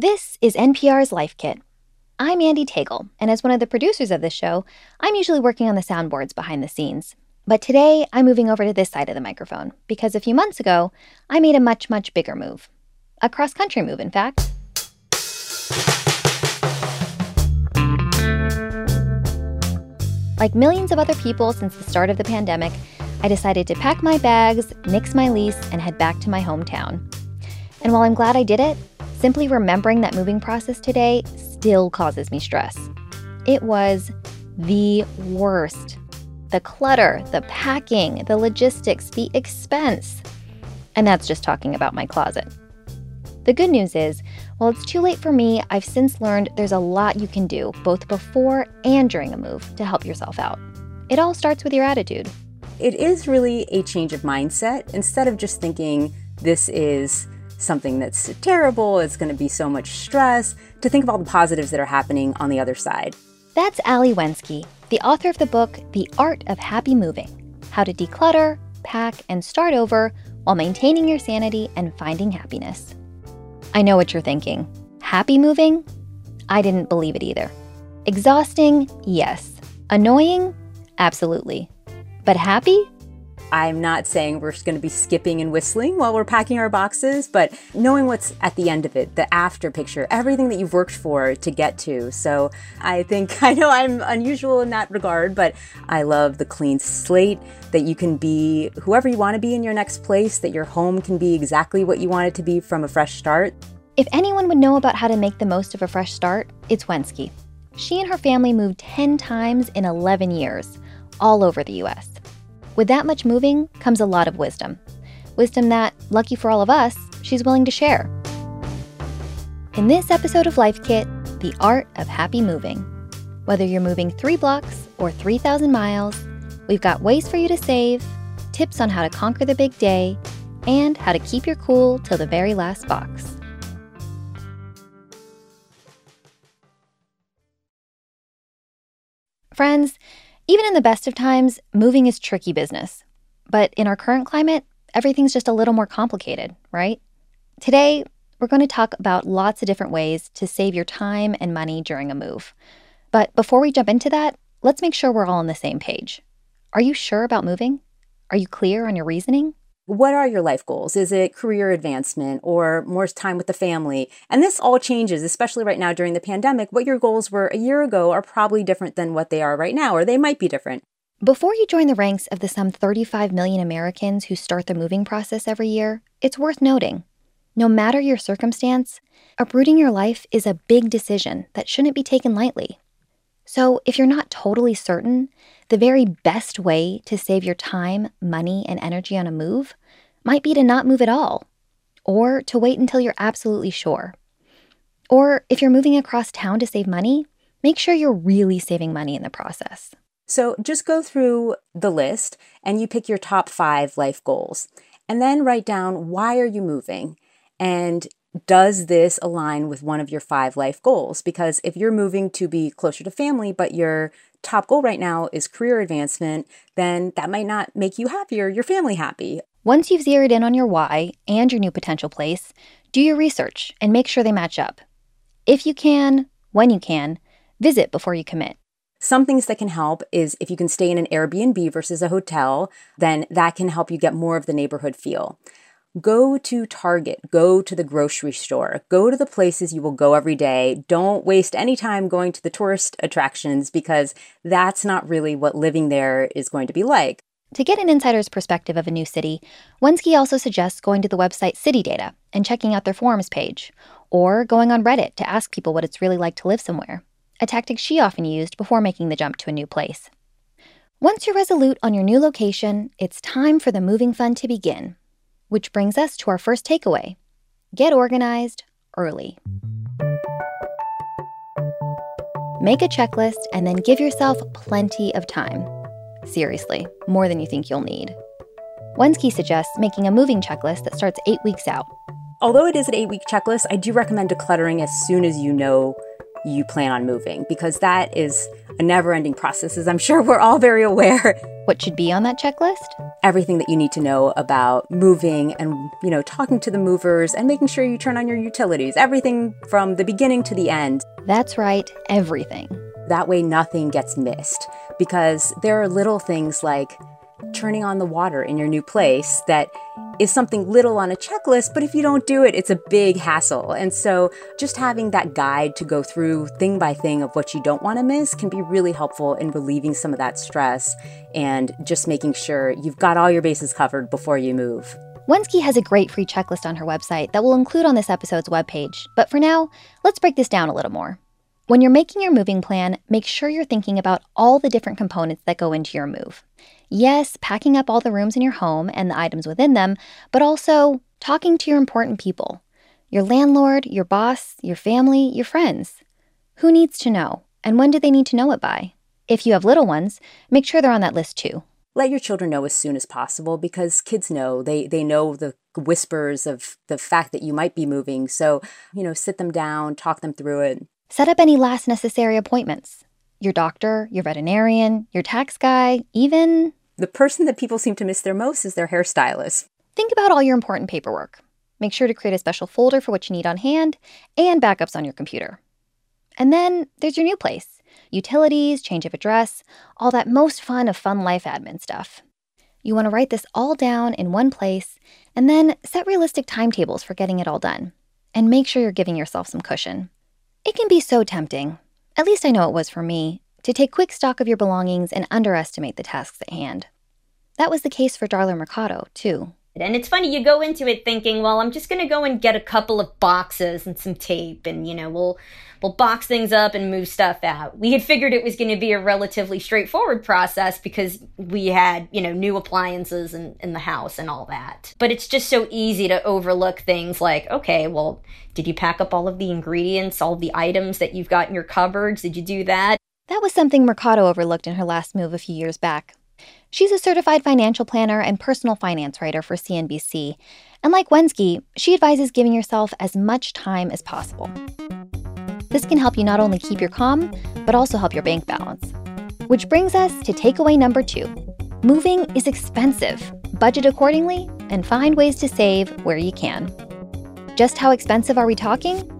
This is NPR's Life Kit. I'm Andee Tagle, and as one of the producers of this show, I'm usually working on the soundboards behind the scenes. But today, I'm moving over to this side of the microphone because a few months ago, I made a much, much bigger move. A cross country move, in fact. Like millions of other people since the start of the pandemic, I decided to pack my bags, nix my lease, and head back to my hometown. And while I'm glad I did it, simply remembering that moving process today still causes me stress. It was the worst. The clutter, the packing, the logistics, the expense. And that's just talking about my closet. The good news is, while it's too late for me, I've since learned there's a lot you can do, both before and during a move, to help yourself out. It all starts with your attitude. It is really a change of mindset. Instead of just thinking this is something that's terrible, it's going to be so much stress, to think of all the positives that are happening on the other side. That's Ali Wenzke, the author of the book The Art of Happy Moving How to Declutter, Pack, and Start Over while maintaining your sanity and finding happiness. I know what you're thinking. Happy moving? I didn't believe it either. Exhausting? Yes. Annoying? Absolutely. But happy? I'm not saying we're going to be skipping and whistling while we're packing our boxes, but knowing what's at the end of it, the after picture, everything that you've worked for to get to. So I think I know I'm unusual in that regard, but I love the clean slate that you can be whoever you want to be in your next place, that your home can be exactly what you want it to be from a fresh start. If anyone would know about how to make the most of a fresh start, it's Wenzke. She and her family moved 10 times in 11 years, all over the US. With that much moving comes a lot of wisdom. Wisdom that, lucky for all of us, she's willing to share. In this episode of Life Kit, the art of happy moving. Whether you're moving three blocks or 3,000 miles, we've got ways for you to save, tips on how to conquer the big day, and how to keep your cool till the very last box. Friends, even in the best of times, moving is tricky business. But in our current climate, everything's just a little more complicated, right? Today, we're going to talk about lots of different ways to save your time and money during a move. But before we jump into that, let's make sure we're all on the same page. Are you sure about moving? Are you clear on your reasoning? What are your life goals? Is it career advancement or more time with the family? And this all changes, especially right now during the pandemic. What your goals were a year ago are probably different than what they are right now, or they might be different. Before you join the ranks of the some 35 million Americans who start the moving process every year, it's worth noting no matter your circumstance, uprooting your life is a big decision that shouldn't be taken lightly. So, if you're not totally certain, the very best way to save your time, money, and energy on a move might be to not move at all, or to wait until you're absolutely sure. Or if you're moving across town to save money, make sure you're really saving money in the process. So just go through the list and you pick your top five life goals. And then write down why are you moving? And does this align with one of your five life goals? Because if you're moving to be closer to family, but your top goal right now is career advancement, then that might not make you happy or your family happy. Once you've zeroed in on your why and your new potential place, do your research and make sure they match up. If you can, when you can, visit before you commit. Some things that can help is if you can stay in an Airbnb versus a hotel, then that can help you get more of the neighborhood feel. Go to Target, go to the grocery store, go to the places you will go every day. Don't waste any time going to the tourist attractions because that's not really what living there is going to be like. To get an insider's perspective of a new city, Wenzke also suggests going to the website City Data and checking out their forums page, or going on Reddit to ask people what it's really like to live somewhere, a tactic she often used before making the jump to a new place. Once you're resolute on your new location, it's time for the moving fun to begin. Which brings us to our first takeaway get organized early. Make a checklist and then give yourself plenty of time. Seriously, more than you think you'll need. Wenzke suggests making a moving checklist that starts eight weeks out. Although it is an eight week checklist, I do recommend decluttering as soon as you know you plan on moving because that is a never ending process, as I'm sure we're all very aware. What should be on that checklist? Everything that you need to know about moving and, you know, talking to the movers and making sure you turn on your utilities. Everything from the beginning to the end. That's right, everything. That way, nothing gets missed because there are little things like turning on the water in your new place that is something little on a checklist, but if you don't do it, it's a big hassle. And so just having that guide to go through thing by thing of what you don't want to miss can be really helpful in relieving some of that stress and just making sure you've got all your bases covered before you move. Wenzke has a great free checklist on her website that we'll include on this episode's webpage. But for now, let's break this down a little more. When you're making your moving plan, make sure you're thinking about all the different components that go into your move. Yes, packing up all the rooms in your home and the items within them, but also talking to your important people your landlord, your boss, your family, your friends. Who needs to know, and when do they need to know it by? If you have little ones, make sure they're on that list too. Let your children know as soon as possible because kids know. They they know the whispers of the fact that you might be moving. So, you know, sit them down, talk them through it. Set up any last necessary appointments. Your doctor, your veterinarian, your tax guy, even the person that people seem to miss their most is their hairstylist. Think about all your important paperwork. Make sure to create a special folder for what you need on hand and backups on your computer. And then there's your new place utilities, change of address, all that most fun of fun life admin stuff. You want to write this all down in one place and then set realistic timetables for getting it all done. And make sure you're giving yourself some cushion. It can be so tempting, at least I know it was for me, to take quick stock of your belongings and underestimate the tasks at hand. That was the case for Darla Mercado, too. And it's funny, you go into it thinking, well, I'm just going to go and get a couple of boxes and some tape and, you know, we'll, we'll box things up and move stuff out. We had figured it was going to be a relatively straightforward process because we had, you know, new appliances in, in the house and all that. But it's just so easy to overlook things like, okay, well, did you pack up all of the ingredients, all the items that you've got in your cupboards? Did you do that? That was something Mercado overlooked in her last move a few years back. She's a certified financial planner and personal finance writer for CNBC, and like Wenzke, she advises giving yourself as much time as possible. This can help you not only keep your calm, but also help your bank balance. Which brings us to takeaway number two moving is expensive. Budget accordingly and find ways to save where you can. Just how expensive are we talking?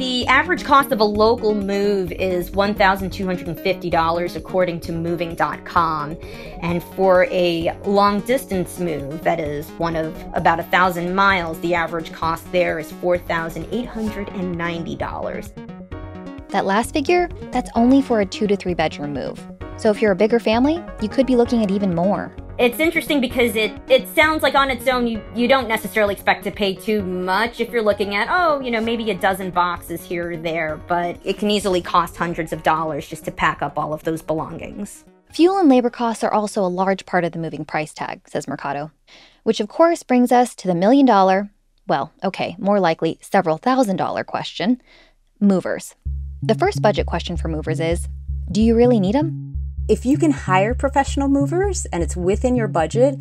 The average cost of a local move is $1,250 according to moving.com. And for a long distance move, that is one of about a thousand miles, the average cost there is $4,890. That last figure, that's only for a two to three bedroom move. So if you're a bigger family, you could be looking at even more it's interesting because it it sounds like on its own you you don't necessarily expect to pay too much if you're looking at oh you know maybe a dozen boxes here or there but it can easily cost hundreds of dollars just to pack up all of those belongings. Fuel and labor costs are also a large part of the moving price tag says mercado which of course brings us to the million dollar well okay more likely several thousand dollar question movers. The first budget question for movers is do you really need them if you can hire professional movers and it's within your budget,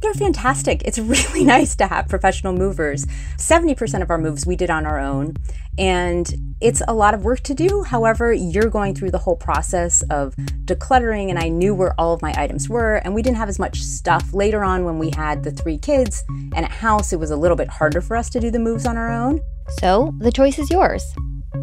they're fantastic. It's really nice to have professional movers. 70% of our moves we did on our own, and it's a lot of work to do. However, you're going through the whole process of decluttering, and I knew where all of my items were, and we didn't have as much stuff. Later on, when we had the three kids and a house, it was a little bit harder for us to do the moves on our own. So the choice is yours.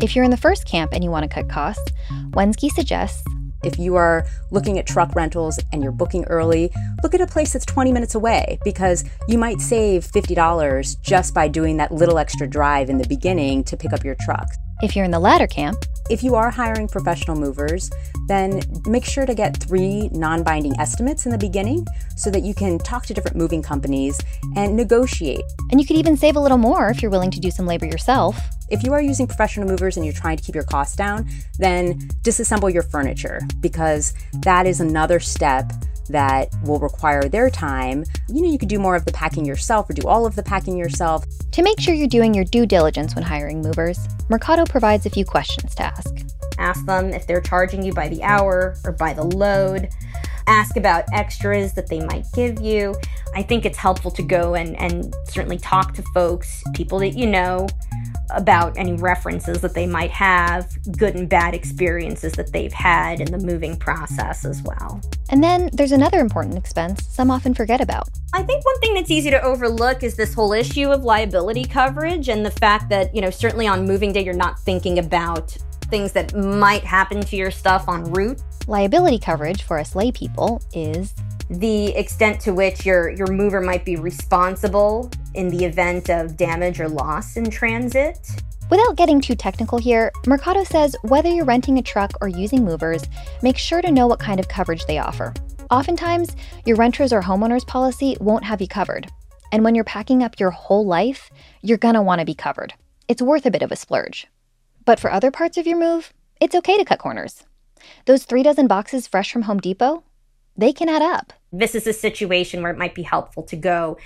If you're in the first camp and you want to cut costs, Wenzke suggests if you are looking at truck rentals and you're booking early, look at a place that's 20 minutes away because you might save $50 just by doing that little extra drive in the beginning to pick up your truck. If you're in the latter camp, if you are hiring professional movers, then make sure to get three non binding estimates in the beginning so that you can talk to different moving companies and negotiate. And you could even save a little more if you're willing to do some labor yourself. If you are using professional movers and you're trying to keep your costs down, then disassemble your furniture because that is another step that will require their time. You know, you could do more of the packing yourself or do all of the packing yourself. To make sure you're doing your due diligence when hiring movers, Mercado provides a few questions to ask. Ask them if they're charging you by the hour or by the load. Ask about extras that they might give you. I think it's helpful to go and, and certainly talk to folks, people that you know, about any references that they might have, good and bad experiences that they've had in the moving process as well. And then there's another important expense some often forget about. I think one thing that's easy to overlook is this whole issue of liability coverage and the fact that, you know, certainly on moving day, you're not thinking about things that might happen to your stuff en route. Liability coverage for us lay people is the extent to which your, your mover might be responsible in the event of damage or loss in transit. Without getting too technical here, Mercado says whether you're renting a truck or using movers, make sure to know what kind of coverage they offer. Oftentimes, your renter's or homeowner's policy won't have you covered. And when you're packing up your whole life, you're gonna wanna be covered. It's worth a bit of a splurge. But for other parts of your move, it's okay to cut corners. Those three dozen boxes fresh from Home Depot, they can add up. This is a situation where it might be helpful to go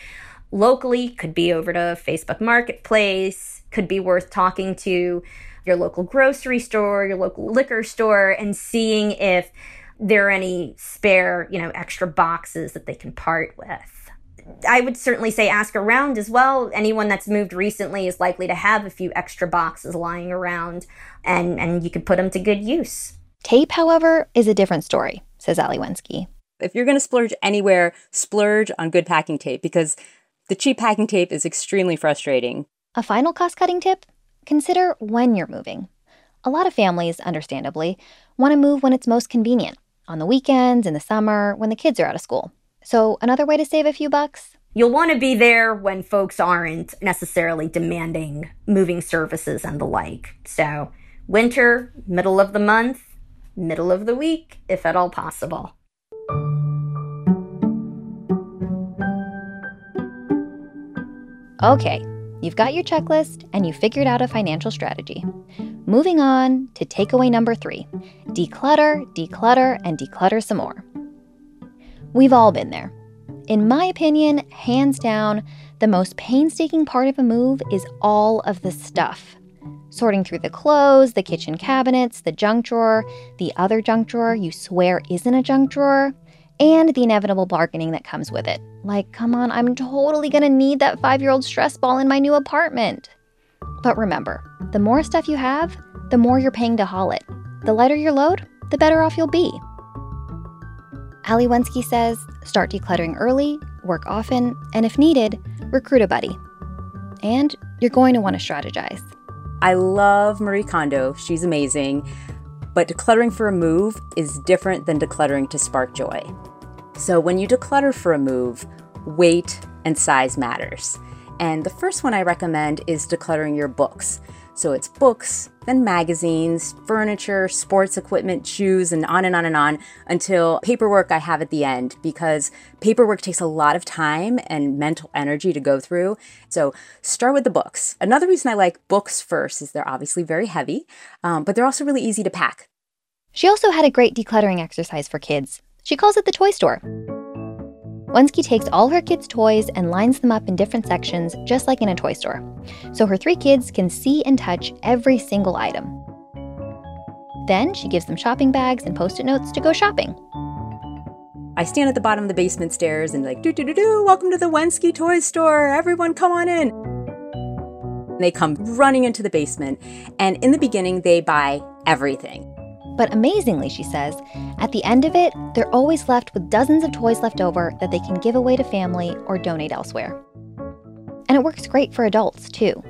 locally, could be over to Facebook Marketplace, could be worth talking to your local grocery store, your local liquor store, and seeing if there are any spare, you know, extra boxes that they can part with. I would certainly say ask around as well. Anyone that's moved recently is likely to have a few extra boxes lying around, and, and you could put them to good use. Tape, however, is a different story, says Ali Wenzke. If you're going to splurge anywhere, splurge on good packing tape because the cheap packing tape is extremely frustrating. A final cost cutting tip consider when you're moving. A lot of families, understandably, want to move when it's most convenient on the weekends, in the summer, when the kids are out of school. So, another way to save a few bucks? You'll want to be there when folks aren't necessarily demanding moving services and the like. So, winter, middle of the month, middle of the week, if at all possible. Okay, you've got your checklist and you figured out a financial strategy. Moving on to takeaway number three declutter, declutter, and declutter some more. We've all been there. In my opinion, hands down, the most painstaking part of a move is all of the stuff. Sorting through the clothes, the kitchen cabinets, the junk drawer, the other junk drawer you swear isn't a junk drawer, and the inevitable bargaining that comes with it. Like, come on, I'm totally gonna need that five year old stress ball in my new apartment. But remember, the more stuff you have, the more you're paying to haul it. The lighter your load, the better off you'll be. Ali Wenzke says start decluttering early, work often, and if needed, recruit a buddy. And you're going to want to strategize. I love Marie Kondo, she's amazing. But decluttering for a move is different than decluttering to spark joy. So when you declutter for a move, weight and size matters. And the first one I recommend is decluttering your books. So it's books, then magazines, furniture, sports equipment, shoes, and on and on and on until paperwork I have at the end because paperwork takes a lot of time and mental energy to go through. So start with the books. Another reason I like books first is they're obviously very heavy, um, but they're also really easy to pack. She also had a great decluttering exercise for kids. She calls it the toy store. Wenzke takes all her kids' toys and lines them up in different sections, just like in a toy store, so her three kids can see and touch every single item. Then she gives them shopping bags and post it notes to go shopping. I stand at the bottom of the basement stairs and like, do do do do, welcome to the Wenzke toy store. Everyone come on in. They come running into the basement, and in the beginning, they buy everything. But amazingly, she says, at the end of it, they're always left with dozens of toys left over that they can give away to family or donate elsewhere. And it works great for adults, too.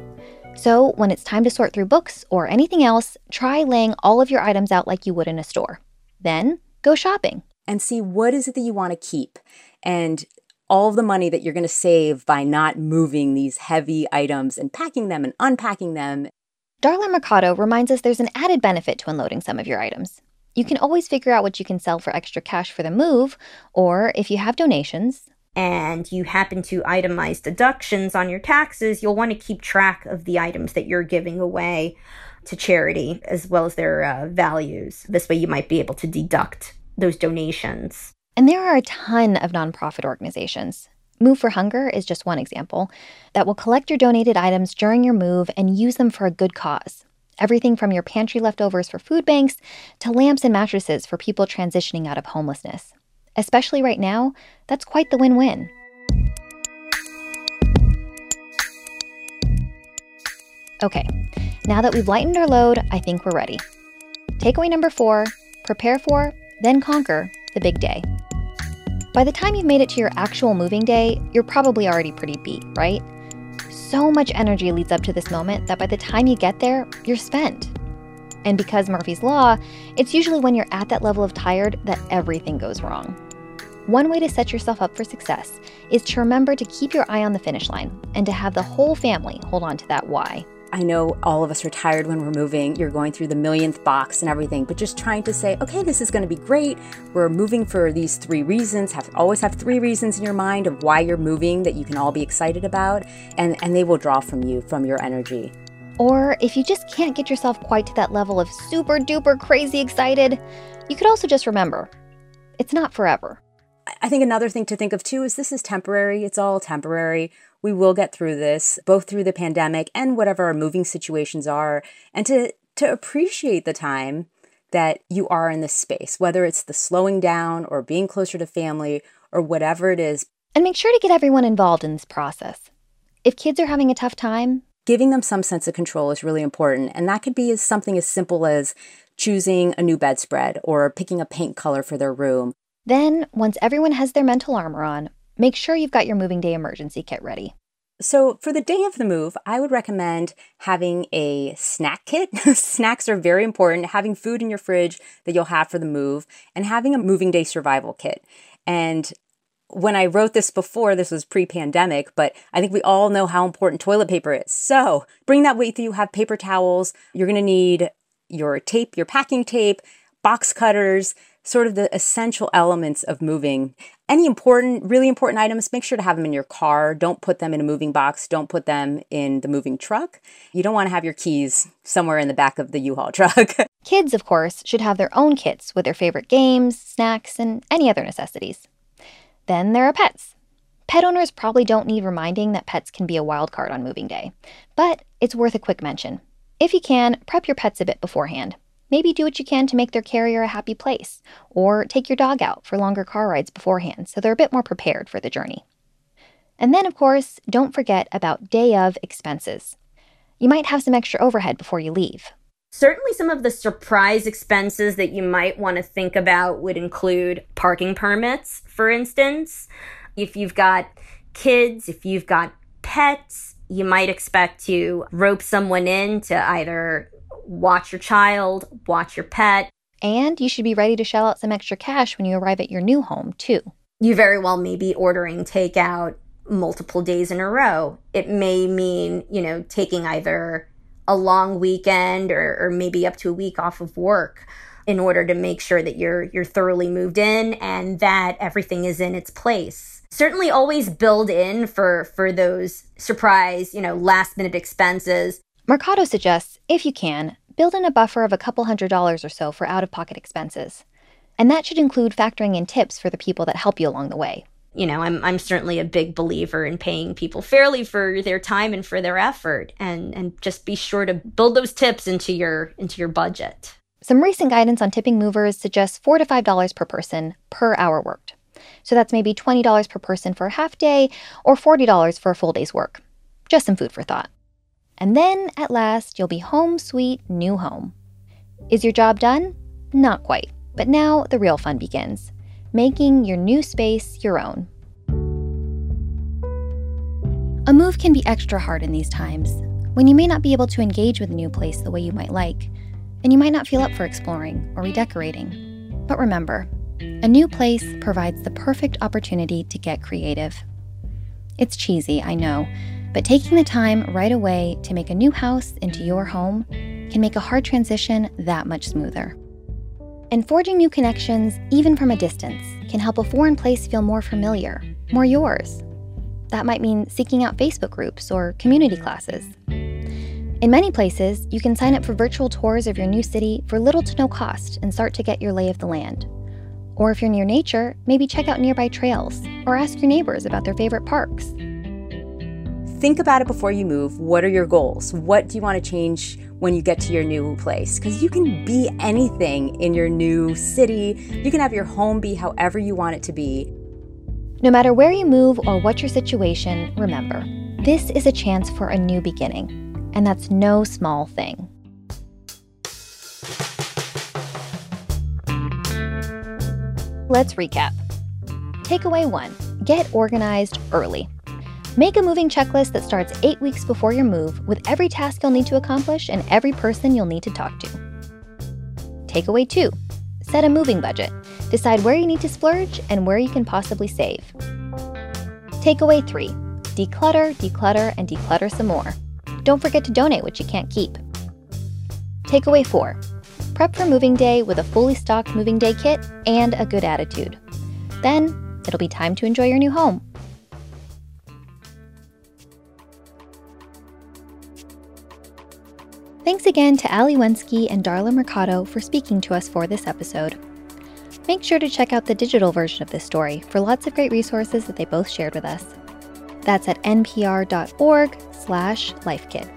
So when it's time to sort through books or anything else, try laying all of your items out like you would in a store. Then go shopping. And see what is it that you want to keep. And all the money that you're going to save by not moving these heavy items and packing them and unpacking them Darla Mercado reminds us there's an added benefit to unloading some of your items. You can always figure out what you can sell for extra cash for the move, or if you have donations, and you happen to itemize deductions on your taxes, you'll want to keep track of the items that you're giving away to charity as well as their uh, values. This way, you might be able to deduct those donations. And there are a ton of nonprofit organizations. Move for Hunger is just one example that will collect your donated items during your move and use them for a good cause. Everything from your pantry leftovers for food banks to lamps and mattresses for people transitioning out of homelessness. Especially right now, that's quite the win win. Okay, Now that we've lightened our load, I think we're ready. Takeaway number four prepare for, then conquer the big day. By the time you've made it to your actual moving day, you're probably already pretty beat, right? So much energy leads up to this moment that by the time you get there, you're spent. And because Murphy's Law, it's usually when you're at that level of tired that everything goes wrong. One way to set yourself up for success is to remember to keep your eye on the finish line and to have the whole family hold on to that why. I know all of us are tired when we're moving. You're going through the millionth box and everything, but just trying to say, okay, this is going to be great. We're moving for these three reasons. Have always have three reasons in your mind of why you're moving that you can all be excited about, and and they will draw from you from your energy. Or if you just can't get yourself quite to that level of super duper crazy excited, you could also just remember, it's not forever. I think another thing to think of too is this is temporary. It's all temporary we will get through this, both through the pandemic and whatever our moving situations are, and to, to appreciate the time that you are in this space, whether it's the slowing down or being closer to family or whatever it is. And make sure to get everyone involved in this process. If kids are having a tough time, giving them some sense of control is really important. And that could be as something as simple as choosing a new bedspread or picking a paint color for their room. Then, once everyone has their mental armor on, make sure you've got your moving day emergency kit ready. So, for the day of the move, I would recommend having a snack kit. Snacks are very important, having food in your fridge that you'll have for the move, and having a moving day survival kit. And when I wrote this before, this was pre pandemic, but I think we all know how important toilet paper is. So, bring that with you. Have paper towels. You're to need your tape, your packing tape, box cutters, sort of the essential elements of moving. Any important, really important items, make sure to have them in your car. Don't put them in a moving box. Don't put them in the moving truck. You don't want to have your keys somewhere in the back of the U Haul truck. Kids, of course, should have their own kits with their favorite games, snacks, and any other necessities. Then there are pets. Pet owners probably don't need reminding that pets can be a wild card on moving day, but it's worth a quick mention. If you can, prep your pets a bit beforehand. Maybe do what you can to make their carrier a happy place, or take your dog out for longer car rides beforehand so they're a bit more prepared for the journey. And then, of course, don't forget about day of expenses. You might have some extra overhead before you leave. Certainly, some of the surprise expenses that you might want to think about would include parking permits, for instance. If you've got kids, if you've got pets, you might expect to rope someone in to either watch your child, watch your pet. And you should be ready to shell out some extra cash when you arrive at your new home, too. You very well may be ordering takeout multiple days in a row. It may mean, you know, taking either a long weekend or, or maybe up to a week off of work in order to make sure that you're you're thoroughly moved in and that everything is in its place. Certainly always build in for for those surprise, you know, last minute expenses. Mercado suggests, if you can, build in a buffer of a couple hundred dollars or so for out of pocket expenses. And that should include factoring in tips for the people that help you along the way. You know, I'm, I'm certainly a big believer in paying people fairly for their time and for their effort and, and just be sure to build those tips into your into your budget. Some recent guidance on tipping movers suggests four to five dollars per person per hour worked. So that's maybe $20 per person for a half day or $40 for a full day's work. Just some food for thought. And then, at last, you'll be home sweet new home. Is your job done? Not quite. But now the real fun begins making your new space your own. A move can be extra hard in these times, when you may not be able to engage with a new place the way you might like, and you might not feel up for exploring or redecorating. But remember, a new place provides the perfect opportunity to get creative. It's cheesy, I know but taking the time right away to make a new house into your home can make a hard transition that much smoother. And forging new connections, even from a distance, can help a foreign place feel more familiar, more yours. That might mean seeking out Facebook groups or community classes. In many places, you can sign up for virtual tours of your new city for little to no cost and start to get your lay of the land. Or if you're near nature, maybe check out nearby trails or ask your neighbors about their favorite parks. Think about it before you move. What are your goals? What do you want to change when you get to your new place? Because you can be anything in your new city. You can have your home be however you want it to be. No matter where you move or what your situation, remember, this is a chance for a new beginning. And that's no small thing. Let's recap. Takeaway one get organized early. Make a moving checklist that starts eight weeks before your move with every task you'll need to accomplish and every person you'll need to talk to. Takeaway two set a moving budget. Decide where you need to splurge and where you can possibly save. Takeaway three declutter, declutter, and declutter some more. Don't forget to donate what you can't keep. Takeaway four prep for moving day with a fully stocked moving day kit and a good attitude. Then it'll be time to enjoy your new home. Thanks again to Ali Wenzke and Darla Mercado for speaking to us for this episode. Make sure to check out the digital version of this story for lots of great resources that they both shared with us. That's at npr.org slash lifekit.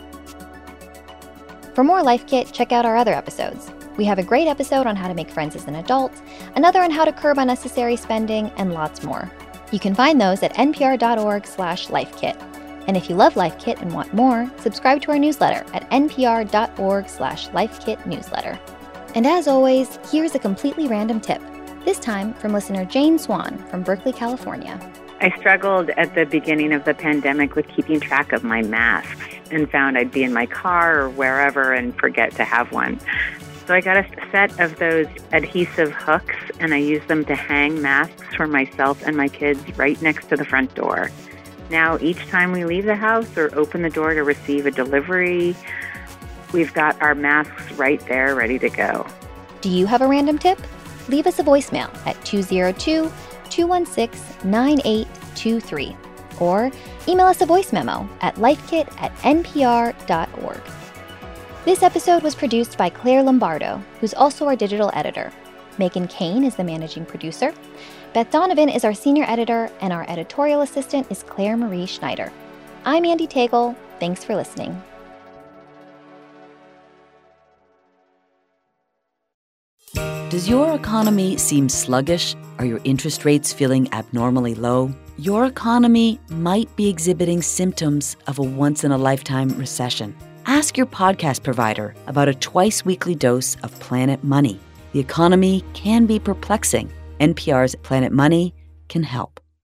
For more Life Kit, check out our other episodes. We have a great episode on how to make friends as an adult, another on how to curb unnecessary spending, and lots more. You can find those at npr.org slash lifekit. And if you love Life Kit and want more, subscribe to our newsletter at npr.org slash lifekitnewsletter. And as always, here's a completely random tip, this time from listener Jane Swan from Berkeley, California. I struggled at the beginning of the pandemic with keeping track of my masks and found I'd be in my car or wherever and forget to have one. So I got a set of those adhesive hooks and I use them to hang masks for myself and my kids right next to the front door. Now, each time we leave the house or open the door to receive a delivery, we've got our masks right there ready to go. Do you have a random tip? Leave us a voicemail at 202 216 9823 or email us a voice memo at lifekit at npr.org. This episode was produced by Clare Lombardo, who's also our digital editor. Meghan Keane is the managing producer. Beth Donovan is our senior editor, and our editorial assistant is Clare Marie Schneider. I'm Andee Tagle. Thanks for listening. Does your economy seem sluggish? Are your interest rates feeling abnormally low? Your economy might be exhibiting symptoms of a once in a lifetime recession. Ask your podcast provider about a twice weekly dose of Planet Money. The economy can be perplexing NPR's Planet Money can help.